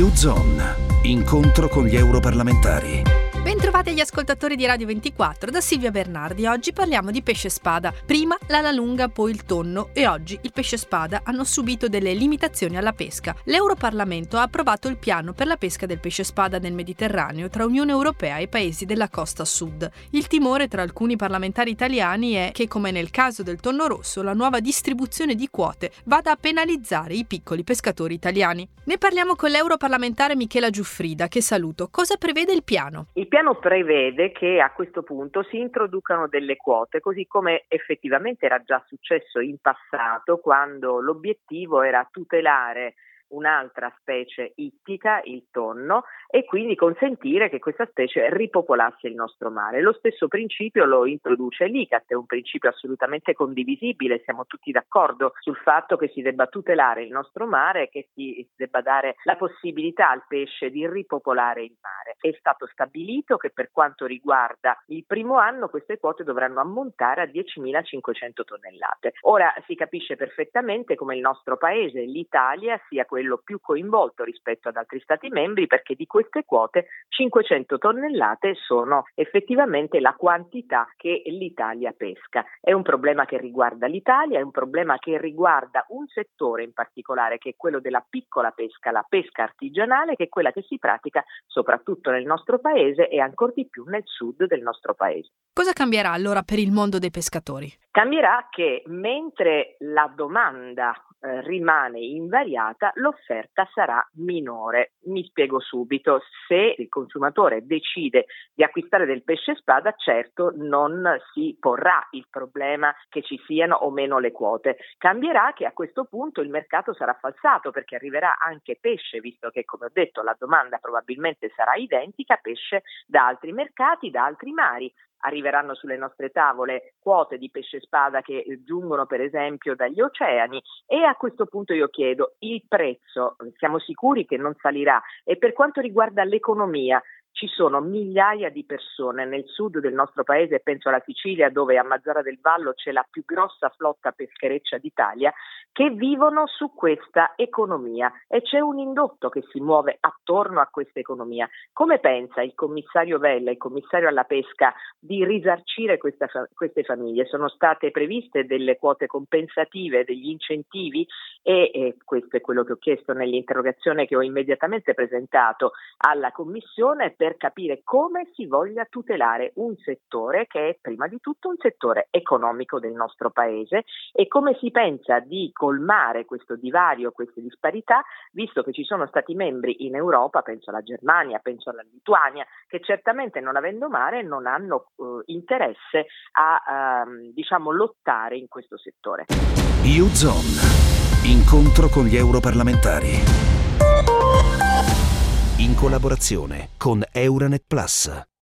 U-Zone, incontro con gli europarlamentari. Bentrovati agli ascoltatori di Radio 24 da Silvia Bernardi. Oggi parliamo di pesce spada. Prima l'ala lunga, poi il tonno e oggi il pesce spada hanno subito delle limitazioni alla pesca. L'Europarlamento ha approvato il piano per la pesca del pesce spada nel Mediterraneo tra Unione Europea e paesi della costa sud. Il timore tra alcuni parlamentari italiani è che, come nel caso del tonno rosso, la nuova distribuzione di quote vada a penalizzare i piccoli pescatori italiani. Ne parliamo con l'europarlamentare Michela Giuffrida, che saluto. Cosa prevede il piano? Il piano piano prevede che a questo punto si introducano delle quote, così come effettivamente era già successo in passato quando l'obiettivo era tutelare un'altra specie ittica, il tonno, e quindi consentire che questa specie ripopolasse il nostro mare. Lo stesso principio lo introduce l'ICAT, è un principio assolutamente condivisibile, siamo tutti d'accordo sul fatto che si debba tutelare il nostro mare che si debba dare la possibilità al pesce di ripopolare il mare. È stato stabilito che per quanto riguarda il primo anno queste quote dovranno ammontare a 10.500 tonnellate. Ora si capisce perfettamente come il nostro paese, l'Italia, sia quello quello più coinvolto rispetto ad altri Stati membri perché di queste quote 500 tonnellate sono effettivamente la quantità che l'Italia pesca. È un problema che riguarda l'Italia, è un problema che riguarda un settore in particolare che è quello della piccola pesca, la pesca artigianale, che è quella che si pratica soprattutto nel nostro paese e ancora di più nel sud del nostro paese. Cosa cambierà allora per il mondo dei pescatori? Cambierà che mentre la domanda eh, rimane invariata, l'offerta sarà minore. Mi spiego subito, se il consumatore decide di acquistare del pesce spada, certo non si porrà il problema che ci siano o meno le quote. Cambierà che a questo punto il mercato sarà falsato perché arriverà anche pesce, visto che come ho detto la domanda probabilmente sarà identica, pesce da altri mercati, da altri mari arriveranno sulle nostre tavole quote di pesce spada che giungono per esempio dagli oceani. E a questo punto io chiedo il prezzo, siamo sicuri che non salirà? E per quanto riguarda l'economia ci sono migliaia di persone nel sud del nostro paese, penso alla Sicilia dove a Mazzara del Vallo c'è la più grossa flotta peschereccia d'Italia, che vivono su questa economia e c'è un indotto che si muove attorno a questa economia. Come pensa il commissario Vella, il commissario alla pesca, di risarcire questa, queste famiglie? Sono state previste delle quote compensative, degli incentivi e, e questo è quello che ho chiesto nell'interrogazione che ho immediatamente presentato alla Commissione per capire come si voglia tutelare un settore che è prima di tutto un settore economico del nostro Paese e come si pensa di colmare questo divario, queste disparità, visto che ci sono Stati membri in Europa, penso alla Germania, penso alla Lituania, che certamente non avendo mare non hanno uh, interesse a uh, diciamo, lottare in questo settore. U-Zone, incontro con gli europarlamentari in collaborazione con Euronet Plus.